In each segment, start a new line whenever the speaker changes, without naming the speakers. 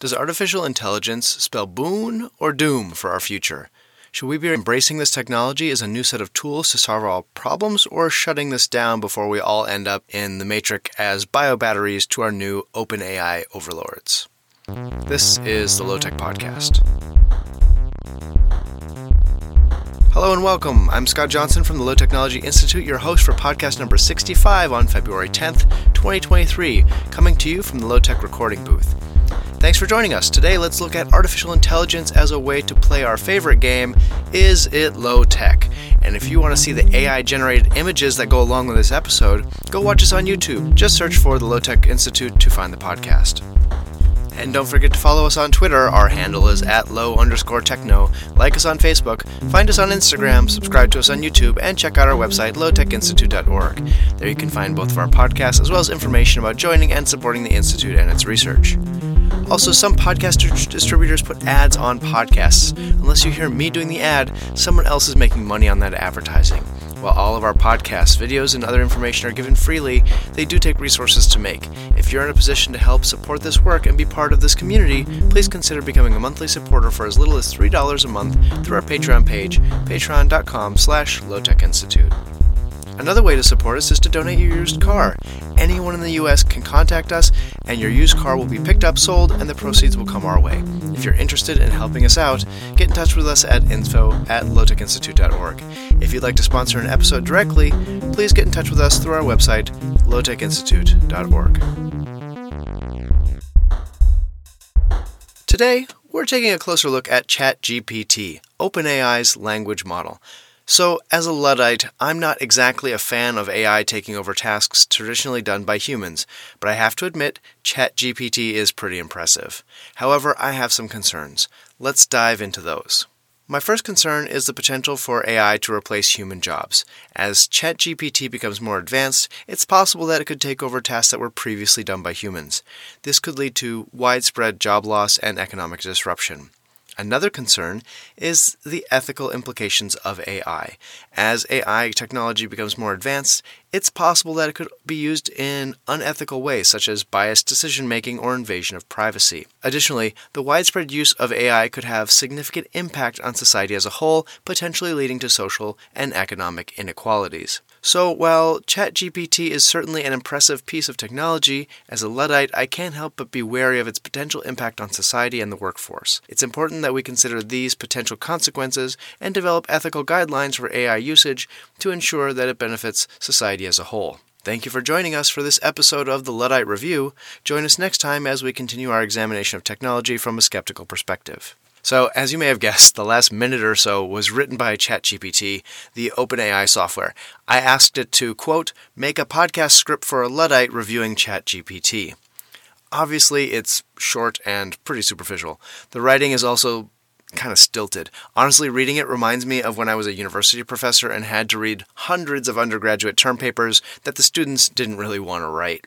Does artificial intelligence spell boon or doom for our future? Should we be embracing this technology as a new set of tools to solve our problems or shutting this down before we all end up in the matrix as biobatteries to our new OpenAI overlords? This is the Low Tech Podcast. Hello and welcome. I'm Scott Johnson from the Low Technology Institute, your host for podcast number 65 on February 10th, 2023, coming to you from the Low Tech recording booth. Thanks for joining us. Today, let's look at artificial intelligence as a way to play our favorite game Is It Low Tech? And if you want to see the AI generated images that go along with this episode, go watch us on YouTube. Just search for the Low Tech Institute to find the podcast. And don't forget to follow us on Twitter. Our handle is at low underscore techno. Like us on Facebook, find us on Instagram, subscribe to us on YouTube, and check out our website, lowtechinstitute.org. There you can find both of our podcasts as well as information about joining and supporting the Institute and its research. Also, some podcast distributors put ads on podcasts. Unless you hear me doing the ad, someone else is making money on that advertising. While all of our podcasts, videos, and other information are given freely, they do take resources to make. If you're in a position to help support this work and be part of this community, please consider becoming a monthly supporter for as little as $3 a month through our Patreon page, patreon.com slash lowtechinstitute. Another way to support us is to donate your used car. Anyone in the US can contact us, and your used car will be picked up, sold, and the proceeds will come our way. If you're interested in helping us out, get in touch with us at info at lowtechinstitute.org. If you'd like to sponsor an episode directly, please get in touch with us through our website, lowtechinstitute.org. Today, we're taking a closer look at ChatGPT, OpenAI's language model. So, as a Luddite, I'm not exactly a fan of AI taking over tasks traditionally done by humans, but I have to admit, ChatGPT is pretty impressive. However, I have some concerns. Let's dive into those. My first concern is the potential for AI to replace human jobs. As ChatGPT becomes more advanced, it's possible that it could take over tasks that were previously done by humans. This could lead to widespread job loss and economic disruption. Another concern is the ethical implications of AI. As AI technology becomes more advanced, it's possible that it could be used in unethical ways, such as biased decision making or invasion of privacy. Additionally, the widespread use of AI could have significant impact on society as a whole, potentially leading to social and economic inequalities. So, while ChatGPT is certainly an impressive piece of technology, as a Luddite, I can't help but be wary of its potential impact on society and the workforce. It's important that we consider these potential consequences and develop ethical guidelines for AI usage to ensure that it benefits society as a whole. Thank you for joining us for this episode of the Luddite Review. Join us next time as we continue our examination of technology from a skeptical perspective. So, as you may have guessed, the last minute or so was written by ChatGPT, the OpenAI software. I asked it to, quote, make a podcast script for a Luddite reviewing ChatGPT. Obviously, it's short and pretty superficial. The writing is also kind of stilted. Honestly, reading it reminds me of when I was a university professor and had to read hundreds of undergraduate term papers that the students didn't really want to write.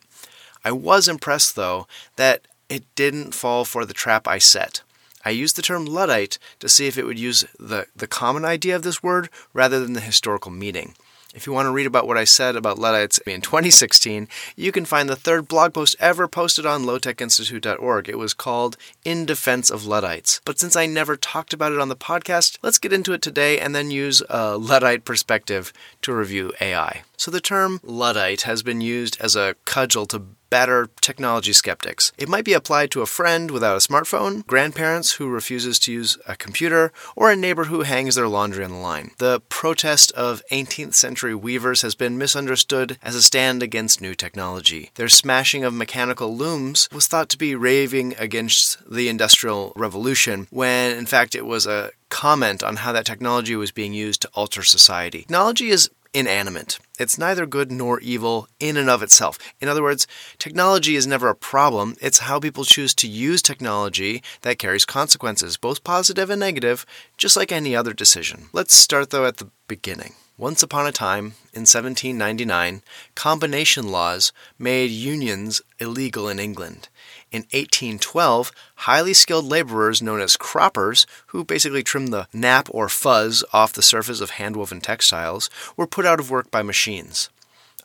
I was impressed, though, that it didn't fall for the trap I set. I used the term Luddite to see if it would use the, the common idea of this word rather than the historical meaning. If you want to read about what I said about Luddites in 2016, you can find the third blog post ever posted on lowtechinstitute.org. It was called In Defense of Luddites. But since I never talked about it on the podcast, let's get into it today and then use a Luddite perspective to review AI. So the term Luddite has been used as a cudgel to batter technology skeptics. It might be applied to a friend without a smartphone, grandparents who refuses to use a computer, or a neighbor who hangs their laundry on the line. The protest of 18th century weavers has been misunderstood as a stand against new technology. Their smashing of mechanical looms was thought to be raving against the Industrial Revolution, when in fact it was a comment on how that technology was being used to alter society. Technology is inanimate. It's neither good nor evil in and of itself. In other words, technology is never a problem. It's how people choose to use technology that carries consequences, both positive and negative, just like any other decision. Let's start, though, at the beginning. Once upon a time, in 1799, combination laws made unions illegal in England. In 1812, highly skilled laborers known as croppers, who basically trimmed the nap or fuzz off the surface of handwoven textiles, were put out of work by machines.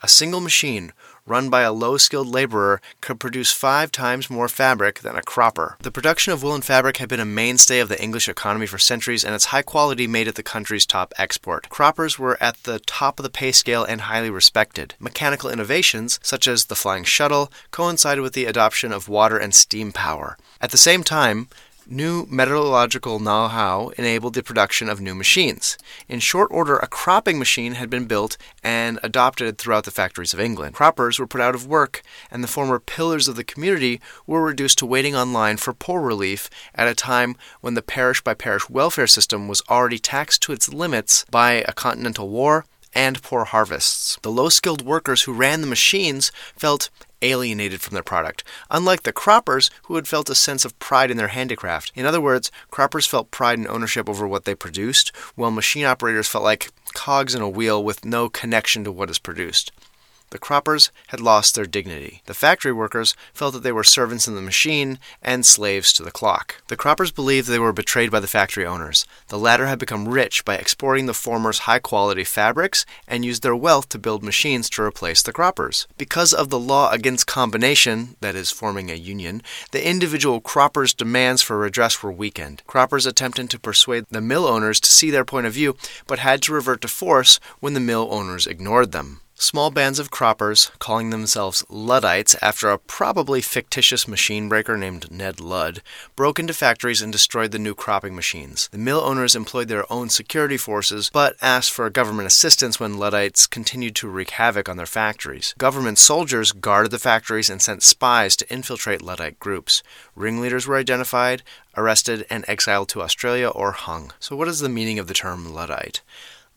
A single machine run by a low skilled laborer, could produce five times more fabric than a cropper. The production of woolen fabric had been a mainstay of the English economy for centuries, and its high quality made it the country's top export. Croppers were at the top of the pay scale and highly respected. Mechanical innovations, such as the flying shuttle, coincided with the adoption of water and steam power. At the same time, New metallurgical know how enabled the production of new machines. In short order, a cropping machine had been built and adopted throughout the factories of England. Croppers were put out of work, and the former pillars of the community were reduced to waiting online for poor relief at a time when the parish by parish welfare system was already taxed to its limits by a continental war and poor harvests. The low skilled workers who ran the machines felt alienated from their product, unlike the croppers who had felt a sense of pride in their handicraft. In other words, croppers felt pride and ownership over what they produced, while machine operators felt like cogs in a wheel with no connection to what is produced. The croppers had lost their dignity. The factory workers felt that they were servants in the machine and slaves to the clock. The croppers believed they were betrayed by the factory owners. The latter had become rich by exporting the former's high quality fabrics and used their wealth to build machines to replace the croppers. Because of the law against combination, that is, forming a union, the individual croppers' demands for redress were weakened. Croppers attempted to persuade the mill owners to see their point of view, but had to revert to force when the mill owners ignored them. Small bands of croppers, calling themselves Luddites after a probably fictitious machine breaker named Ned Ludd, broke into factories and destroyed the new cropping machines. The mill owners employed their own security forces, but asked for government assistance when Luddites continued to wreak havoc on their factories. Government soldiers guarded the factories and sent spies to infiltrate Luddite groups. Ringleaders were identified, arrested, and exiled to Australia or hung. So, what is the meaning of the term Luddite?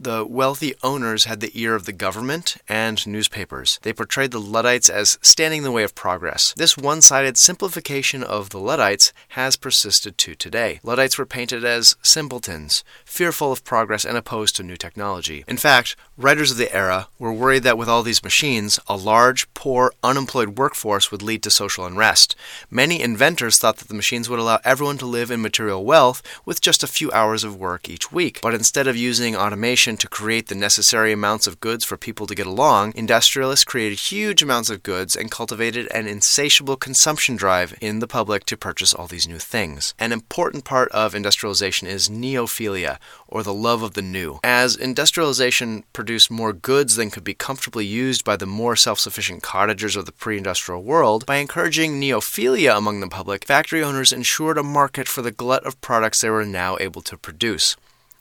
The wealthy owners had the ear of the government and newspapers. They portrayed the Luddites as standing in the way of progress. This one sided simplification of the Luddites has persisted to today. Luddites were painted as simpletons, fearful of progress and opposed to new technology. In fact, writers of the era were worried that with all these machines, a large, poor, unemployed workforce would lead to social unrest. Many inventors thought that the machines would allow everyone to live in material wealth with just a few hours of work each week. But instead of using automation, to create the necessary amounts of goods for people to get along, industrialists created huge amounts of goods and cultivated an insatiable consumption drive in the public to purchase all these new things. An important part of industrialization is neophilia, or the love of the new. As industrialization produced more goods than could be comfortably used by the more self sufficient cottagers of the pre industrial world, by encouraging neophilia among the public, factory owners ensured a market for the glut of products they were now able to produce.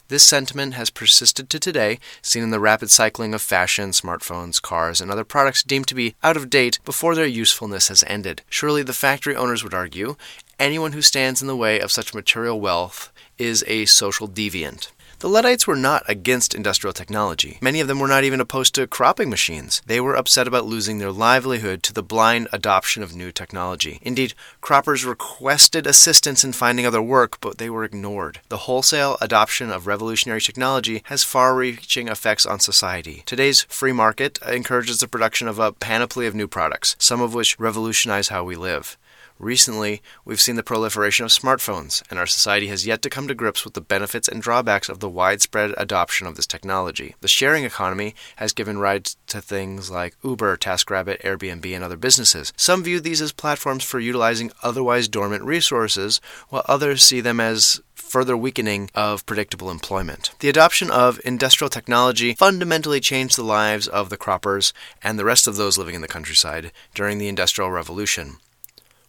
This sentiment has persisted to today, seen in the rapid cycling of fashion, smartphones, cars, and other products deemed to be out of date before their usefulness has ended. Surely the factory owners would argue anyone who stands in the way of such material wealth is a social deviant. The Luddites were not against industrial technology. Many of them were not even opposed to cropping machines. They were upset about losing their livelihood to the blind adoption of new technology. Indeed, croppers requested assistance in finding other work, but they were ignored. The wholesale adoption of revolutionary technology has far reaching effects on society. Today's free market encourages the production of a panoply of new products, some of which revolutionize how we live. Recently, we've seen the proliferation of smartphones, and our society has yet to come to grips with the benefits and drawbacks of the widespread adoption of this technology. The sharing economy has given rise to things like Uber, TaskRabbit, Airbnb, and other businesses. Some view these as platforms for utilizing otherwise dormant resources, while others see them as further weakening of predictable employment. The adoption of industrial technology fundamentally changed the lives of the croppers and the rest of those living in the countryside during the Industrial Revolution.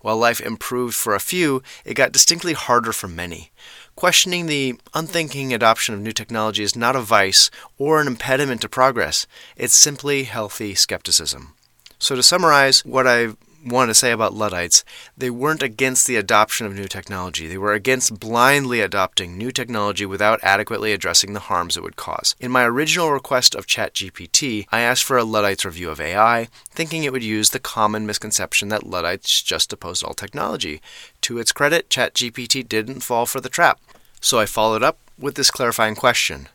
While life improved for a few, it got distinctly harder for many. Questioning the unthinking adoption of new technology is not a vice or an impediment to progress, it's simply healthy skepticism. So, to summarize what I've want to say about Luddites, they weren't against the adoption of new technology. They were against blindly adopting new technology without adequately addressing the harms it would cause. In my original request of ChatGPT, I asked for a Luddite's review of AI, thinking it would use the common misconception that Luddites just opposed all technology. To its credit, ChatGPT didn't fall for the trap. So I followed up with this clarifying question.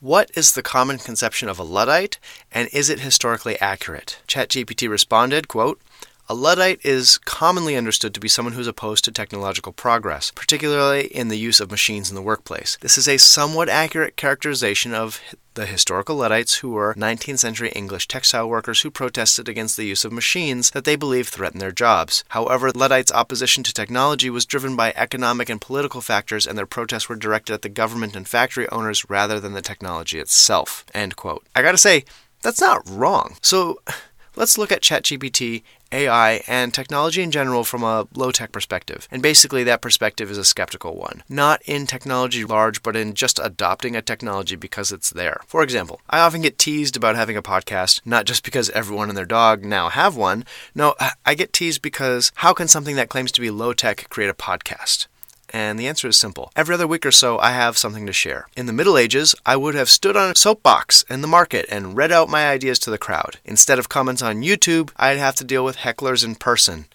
What is the common conception of a Luddite, and is it historically accurate? ChatGPT responded, quote, a Luddite is commonly understood to be someone who is opposed to technological progress, particularly in the use of machines in the workplace. This is a somewhat accurate characterization of the historical Luddites, who were 19th century English textile workers who protested against the use of machines that they believed threatened their jobs. However, Luddites' opposition to technology was driven by economic and political factors, and their protests were directed at the government and factory owners rather than the technology itself. End quote. I gotta say, that's not wrong. So, let's look at ChatGPT, AI, and technology in general from a low tech perspective. And basically, that perspective is a skeptical one. Not in technology large, but in just adopting a technology because it's there. For example, I often get teased about having a podcast, not just because everyone and their dog now have one. No, I get teased because how can something that claims to be low tech create a podcast? And the answer is simple. Every other week or so, I have something to share. In the Middle Ages, I would have stood on a soapbox in the market and read out my ideas to the crowd. Instead of comments on YouTube, I'd have to deal with hecklers in person.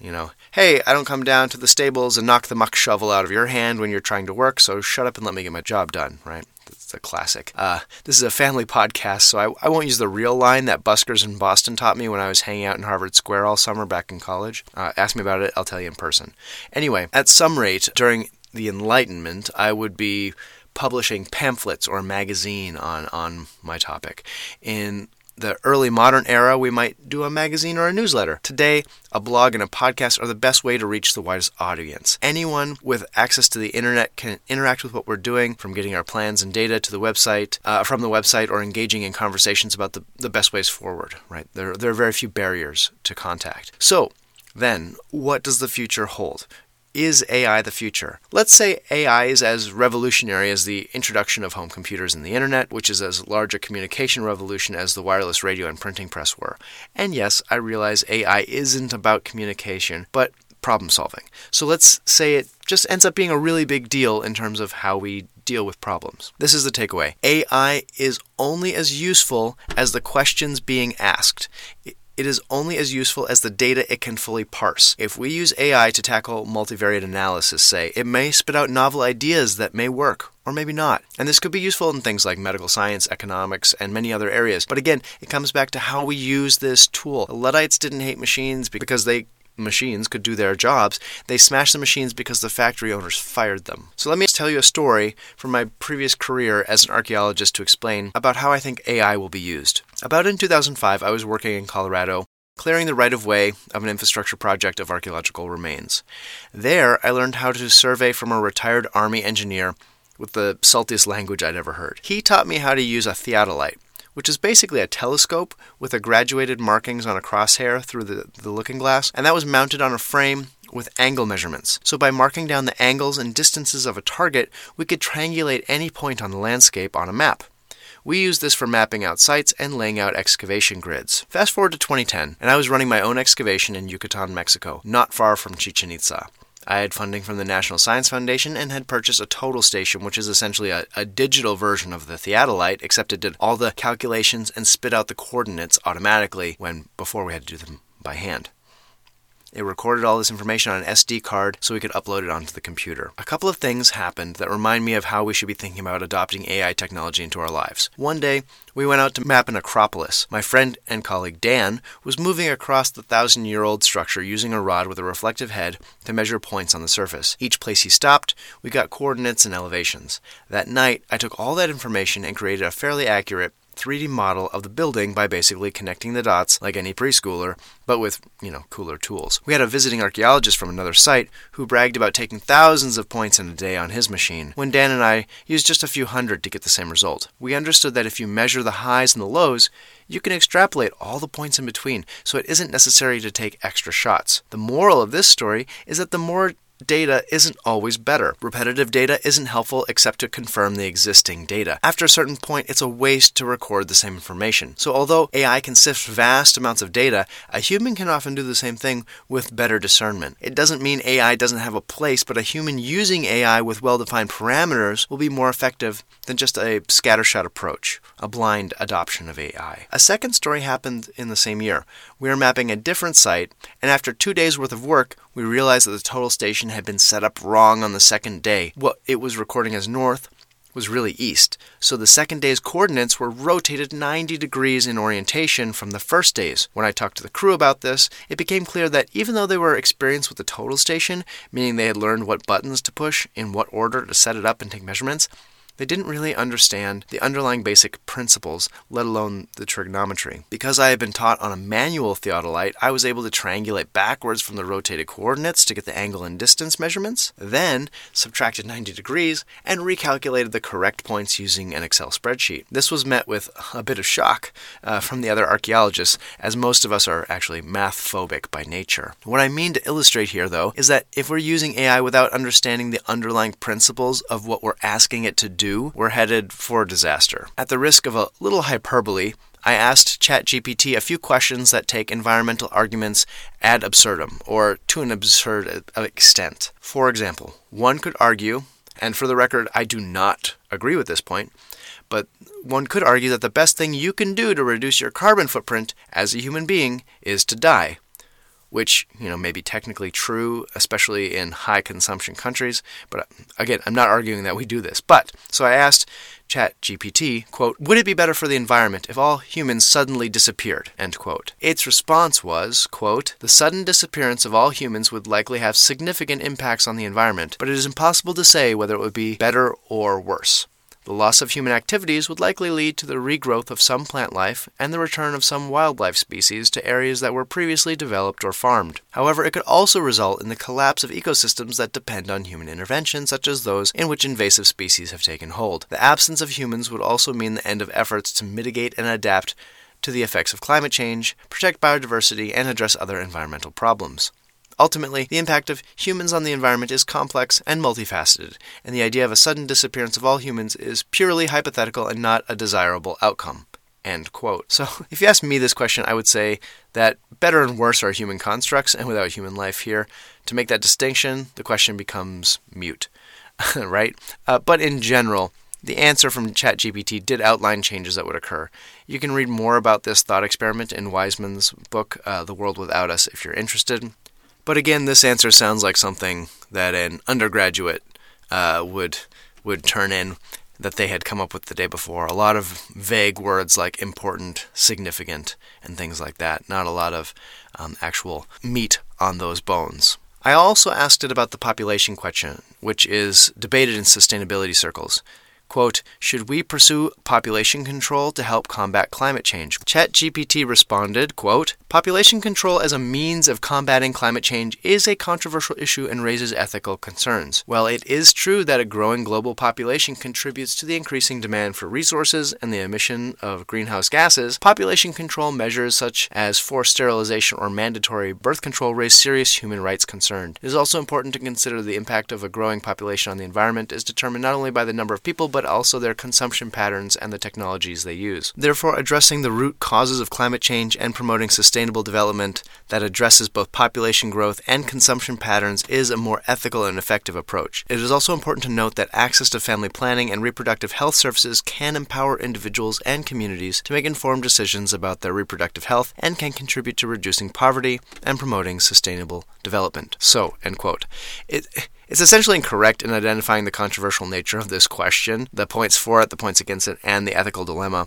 You know, hey, I don't come down to the stables and knock the muck shovel out of your hand when you're trying to work, so shut up and let me get my job done, right? It's a classic. Uh, this is a family podcast, so I, I, won't use the real line that buskers in Boston taught me when I was hanging out in Harvard Square all summer back in college. Uh, ask me about it, I'll tell you in person. Anyway, at some rate, during the Enlightenment, I would be publishing pamphlets or a magazine on, on my topic. In the early modern era, we might do a magazine or a newsletter. Today, a blog and a podcast are the best way to reach the widest audience. Anyone with access to the internet can interact with what we're doing, from getting our plans and data to the website, uh, from the website, or engaging in conversations about the, the best ways forward. Right? There, there are very few barriers to contact. So, then, what does the future hold? Is AI the future? Let's say AI is as revolutionary as the introduction of home computers and the internet, which is as large a communication revolution as the wireless radio and printing press were. And yes, I realize AI isn't about communication, but problem solving. So let's say it just ends up being a really big deal in terms of how we deal with problems. This is the takeaway AI is only as useful as the questions being asked it is only as useful as the data it can fully parse. If we use AI to tackle multivariate analysis, say, it may spit out novel ideas that may work, or maybe not. And this could be useful in things like medical science, economics, and many other areas. But again, it comes back to how we use this tool. The Luddites didn't hate machines because they machines could do their jobs, they smashed the machines because the factory owners fired them. So let me tell you a story from my previous career as an archaeologist to explain about how I think AI will be used. About in 2005, I was working in Colorado clearing the right of way of an infrastructure project of archaeological remains. There, I learned how to survey from a retired Army engineer with the saltiest language I'd ever heard. He taught me how to use a theodolite, which is basically a telescope with a graduated markings on a crosshair through the, the looking glass, and that was mounted on a frame with angle measurements. So by marking down the angles and distances of a target, we could triangulate any point on the landscape on a map. We used this for mapping out sites and laying out excavation grids. Fast forward to 2010, and I was running my own excavation in Yucatan, Mexico, not far from Chichen Itza. I had funding from the National Science Foundation and had purchased a total station, which is essentially a, a, digital version of the theodolite, except it did all the calculations and spit out the coordinates automatically when before we had to do them by hand. It recorded all this information on an SD card so we could upload it onto the computer. A couple of things happened that remind me of how we should be thinking about adopting AI technology into our lives. One day, we went out to map an acropolis. My friend and colleague Dan was moving across the thousand year old structure using a rod with a reflective head to measure points on the surface. Each place he stopped, we got coordinates and elevations. That night, I took all that information and created a fairly accurate 3D model of the building by basically connecting the dots like any preschooler, but with, you know, cooler tools. We had a visiting archaeologist from another site who bragged about taking thousands of points in a day on his machine, when Dan and I used just a few hundred to get the same result. We understood that if you measure the highs and the lows, you can extrapolate all the points in between, so it isn't necessary to take extra shots. The moral of this story is that the more data isn't always better. Repetitive data isn't helpful except to confirm the existing data. After a certain point, it's a waste to record the same information. So, although AI can sift vast amounts of data, a human can often do the same thing with better discernment. It doesn't mean AI doesn't have a place, but a human using AI with well defined parameters will be more effective than just a scattershot approach, a blind adoption of AI. A second story happened in the same year. We were mapping a different site, and after two days worth of work, we realized that the total station had been set up wrong on the second day. What it was recording as north was really east, so the second day's coordinates were rotated 90 degrees in orientation from the first day's. When I talked to the crew about this, it became clear that even though they were experienced with the total station, meaning they had learned what buttons to push, in what order to set it up and take measurements, they didn't really understand the underlying basic principles, let alone the trigonometry. Because I had been taught on a manual theodolite, I was able to triangulate backwards from the rotated coordinates to get the angle and distance measurements, then subtracted 90 degrees and recalculated the correct points using an Excel spreadsheet. This was met with a bit of shock uh, from the other archaeologists, as most of us are actually math phobic by nature. What I mean to illustrate here, though, is that if we're using AI without understanding the underlying principles of what we're asking it to do, we're headed for disaster. At the risk of a little hyperbole, I asked ChatGPT a few questions that take environmental arguments ad absurdum, or to an absurd extent. For example, one could argue, and for the record, I do not agree with this point, but one could argue that the best thing you can do to reduce your carbon footprint as a human being is to die which you know may be technically true, especially in high consumption countries. But again, I'm not arguing that we do this. But so I asked ChatGPT, quote, would it be better for the environment if all humans suddenly disappeared? End quote. Its response was, quote, the sudden disappearance of all humans would likely have significant impacts on the environment, but it is impossible to say whether it would be better or worse. The loss of human activities would likely lead to the regrowth of some plant life and the return of some wildlife species to areas that were previously developed or farmed. However, it could also result in the collapse of ecosystems that depend on human intervention, such as those in which invasive species have taken hold. The absence of humans would also mean the end of efforts to mitigate and adapt to the effects of climate change, protect biodiversity, and address other environmental problems. Ultimately, the impact of humans on the environment is complex and multifaceted, and the idea of a sudden disappearance of all humans is purely hypothetical and not a desirable outcome. End quote. So, if you ask me this question, I would say that better and worse are human constructs, and without human life here, to make that distinction, the question becomes mute, right? Uh, but in general, the answer from ChatGPT did outline changes that would occur. You can read more about this thought experiment in Weisman's book, uh, The World Without Us, if you're interested. But again, this answer sounds like something that an undergraduate uh, would would turn in that they had come up with the day before. A lot of vague words like important, significant, and things like that. Not a lot of um, actual meat on those bones. I also asked it about the population question, which is debated in sustainability circles. Quote, should we pursue population control to help combat climate change? ChatGPT responded, quote, population control as a means of combating climate change is a controversial issue and raises ethical concerns. While it is true that a growing global population contributes to the increasing demand for resources and the emission of greenhouse gases, population control measures such as forced sterilization or mandatory birth control raise serious human rights concerns. It is also important to consider the impact of a growing population on the environment is determined not only by the number of people but also their consumption patterns and the technologies they use. Therefore, addressing the root causes of climate change and promoting sustainable development that addresses both population growth and consumption patterns is a more ethical and effective approach. It is also important to note that access to family planning and reproductive health services can empower individuals and communities to make informed decisions about their reproductive health and can contribute to reducing poverty and promoting sustainable development. So, end quote. It, it's essentially incorrect in identifying the controversial nature of this question, the points for it, the points against it, and the ethical dilemma.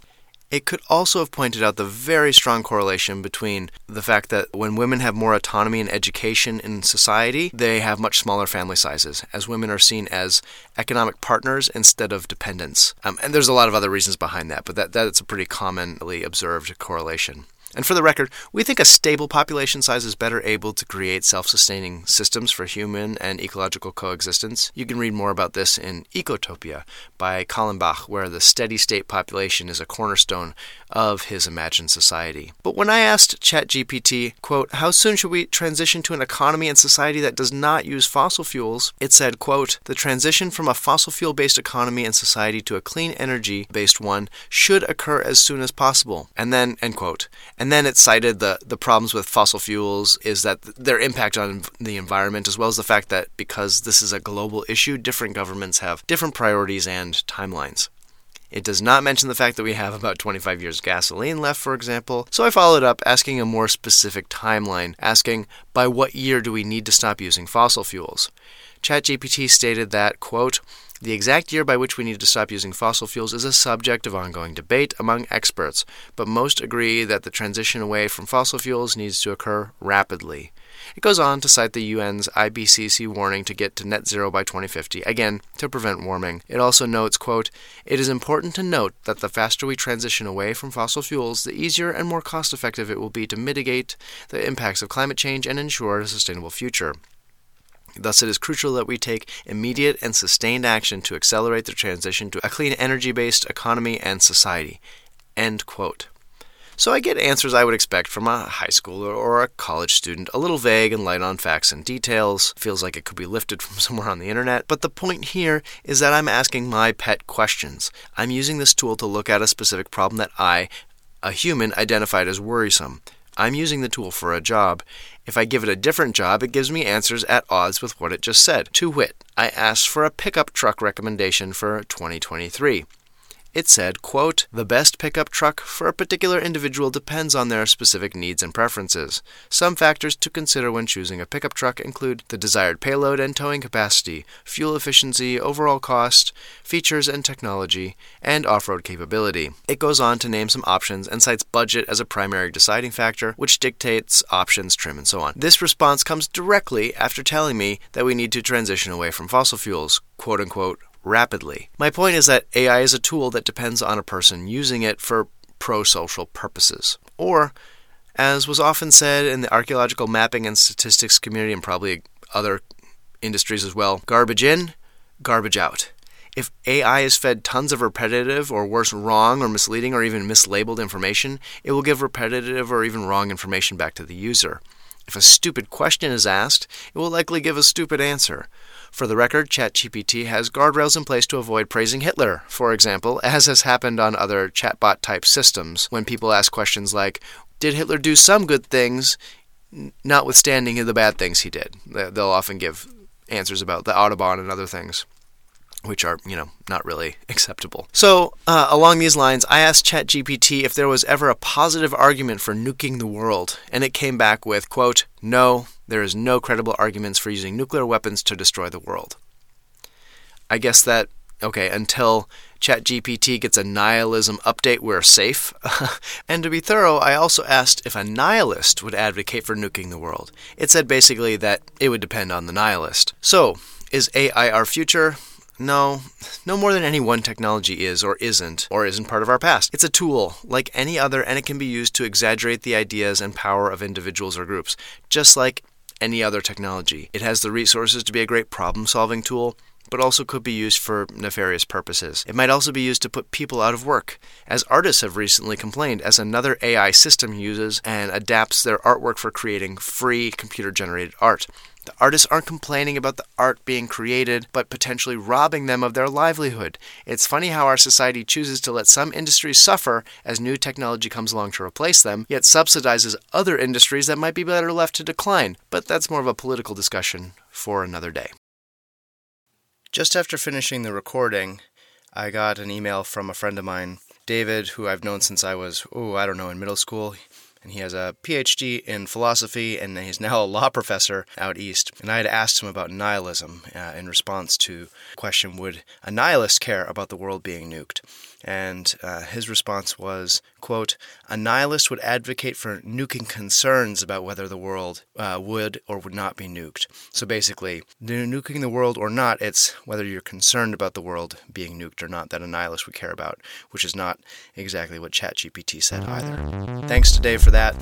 It could also have pointed out the very strong correlation between the fact that when women have more autonomy and education in society, they have much smaller family sizes, as women are seen as economic partners instead of dependents. Um, and there's a lot of other reasons behind that, but that, that's a pretty commonly observed correlation. And for the record, we think a stable population size is better able to create self sustaining systems for human and ecological coexistence. You can read more about this in Ecotopia by Callenbach, where the steady state population is a cornerstone of his imagined society. But when I asked ChatGPT, quote, how soon should we transition to an economy and society that does not use fossil fuels, it said, quote, the transition from a fossil fuel based economy and society to a clean energy based one should occur as soon as possible. And then, end quote. And then it cited the, the problems with fossil fuels is that their impact on the environment, as well as the fact that because this is a global issue, different governments have different priorities and timelines. It does not mention the fact that we have about 25 years gasoline left, for example. So I followed up asking a more specific timeline, asking by what year do we need to stop using fossil fuels? ChatGPT stated that, quote, the exact year by which we need to stop using fossil fuels is a subject of ongoing debate among experts, but most agree that the transition away from fossil fuels needs to occur rapidly. It goes on to cite the UN's IPCC warning to get to net zero by 2050, again, to prevent warming. It also notes, quote, It is important to note that the faster we transition away from fossil fuels, the easier and more cost effective it will be to mitigate the impacts of climate change and ensure a sustainable future. Thus, it is crucial that we take immediate and sustained action to accelerate the transition to a clean energy based economy and society. End quote. So I get answers I would expect from a high schooler or a college student, a little vague and light on facts and details, feels like it could be lifted from somewhere on the internet. But the point here is that I'm asking my pet questions. I'm using this tool to look at a specific problem that I, a human, identified as worrisome. I'm using the tool for a job. If I give it a different job, it gives me answers at odds with what it just said. To wit, I asked for a pickup truck recommendation for 2023. It said, quote, The best pickup truck for a particular individual depends on their specific needs and preferences. Some factors to consider when choosing a pickup truck include the desired payload and towing capacity, fuel efficiency, overall cost, features and technology, and off road capability. It goes on to name some options and cites budget as a primary deciding factor, which dictates options, trim, and so on. This response comes directly after telling me that we need to transition away from fossil fuels, quote unquote, rapidly. My point is that AI is a tool that depends on a person using it for pro social purposes. Or, as was often said in the archaeological mapping and statistics community and probably other industries as well, garbage in, garbage out. If AI is fed tons of repetitive or worse, wrong or misleading or even mislabeled information, it will give repetitive or even wrong information back to the user. If a stupid question is asked, it will likely give a stupid answer. For the record, ChatGPT has guardrails in place to avoid praising Hitler, for example, as has happened on other chatbot type systems when people ask questions like, Did Hitler do some good things, notwithstanding the bad things he did? They'll often give answers about the Autobahn and other things which are, you know, not really acceptable. So, uh, along these lines, I asked ChatGPT if there was ever a positive argument for nuking the world, and it came back with, quote, no, there is no credible arguments for using nuclear weapons to destroy the world. I guess that, okay, until ChatGPT gets a nihilism update, we're safe. and to be thorough, I also asked if a nihilist would advocate for nuking the world. It said basically that it would depend on the nihilist. So, is AI our future? No, no more than any one technology is or isn't, or isn't part of our past. It's a tool, like any other, and it can be used to exaggerate the ideas and power of individuals or groups, just like any other technology. It has the resources to be a great problem solving tool, but also could be used for nefarious purposes. It might also be used to put people out of work, as artists have recently complained, as another AI system uses and adapts their artwork for creating free computer generated art. The artists aren't complaining about the art being created, but potentially robbing them of their livelihood. It's funny how our society chooses to let some industries suffer as new technology comes along to replace them, yet subsidizes other industries that might be better left to decline. But that's more of a political discussion for another day. Just after finishing the recording, I got an email from a friend of mine, David, who I've known since I was, oh, I don't know, in middle school and he has a PhD in philosophy, and he's now a law professor out east. And I had asked him about nihilism uh, in response to the question Would a nihilist care about the world being nuked? And uh, his response was, quote, a nihilist would advocate for nuking concerns about whether the world uh, would or would not be nuked. So basically, nuking the world or not, it's whether you're concerned about the world being nuked or not that a nihilist would care about, which is not exactly what ChatGPT said either. Thanks today for that.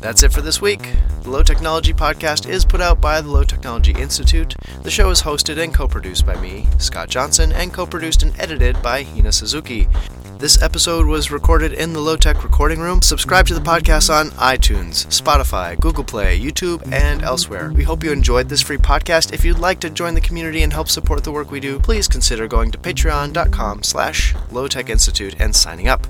That's it for this week. The Low Technology Podcast is put out by the Low Technology Institute. The show is hosted and co produced by me, Scott Johnson, and co produced and edited by Hina Suzuki. This episode was recorded in the Low Tech Recording Room. Subscribe to the podcast on iTunes, Spotify, Google Play, YouTube, and elsewhere. We hope you enjoyed this free podcast. If you'd like to join the community and help support the work we do, please consider going to patreon.com slash lowtechinstitute and signing up.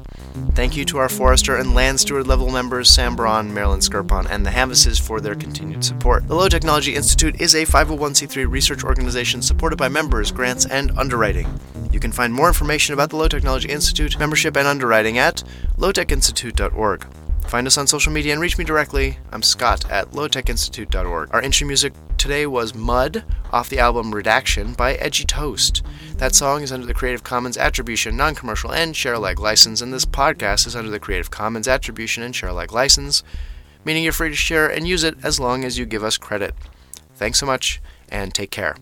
Thank you to our Forester and Land Steward level members, Sam Braun, Marilyn Skirpon, and the Hamvises for their continued support. The Low Technology Institute is a 501c3 research organization supported by members, grants, and underwriting. You can find more information about the Low Technology Institute, membership, and underwriting at lowtechinstitute.org. Find us on social media and reach me directly. I'm Scott at lowtechinstitute.org. Our intro music today was Mud off the album Redaction by Edgy Toast. That song is under the Creative Commons Attribution, Non Commercial, and Share Alike license, and this podcast is under the Creative Commons Attribution and Share Alike license, meaning you're free to share and use it as long as you give us credit. Thanks so much, and take care.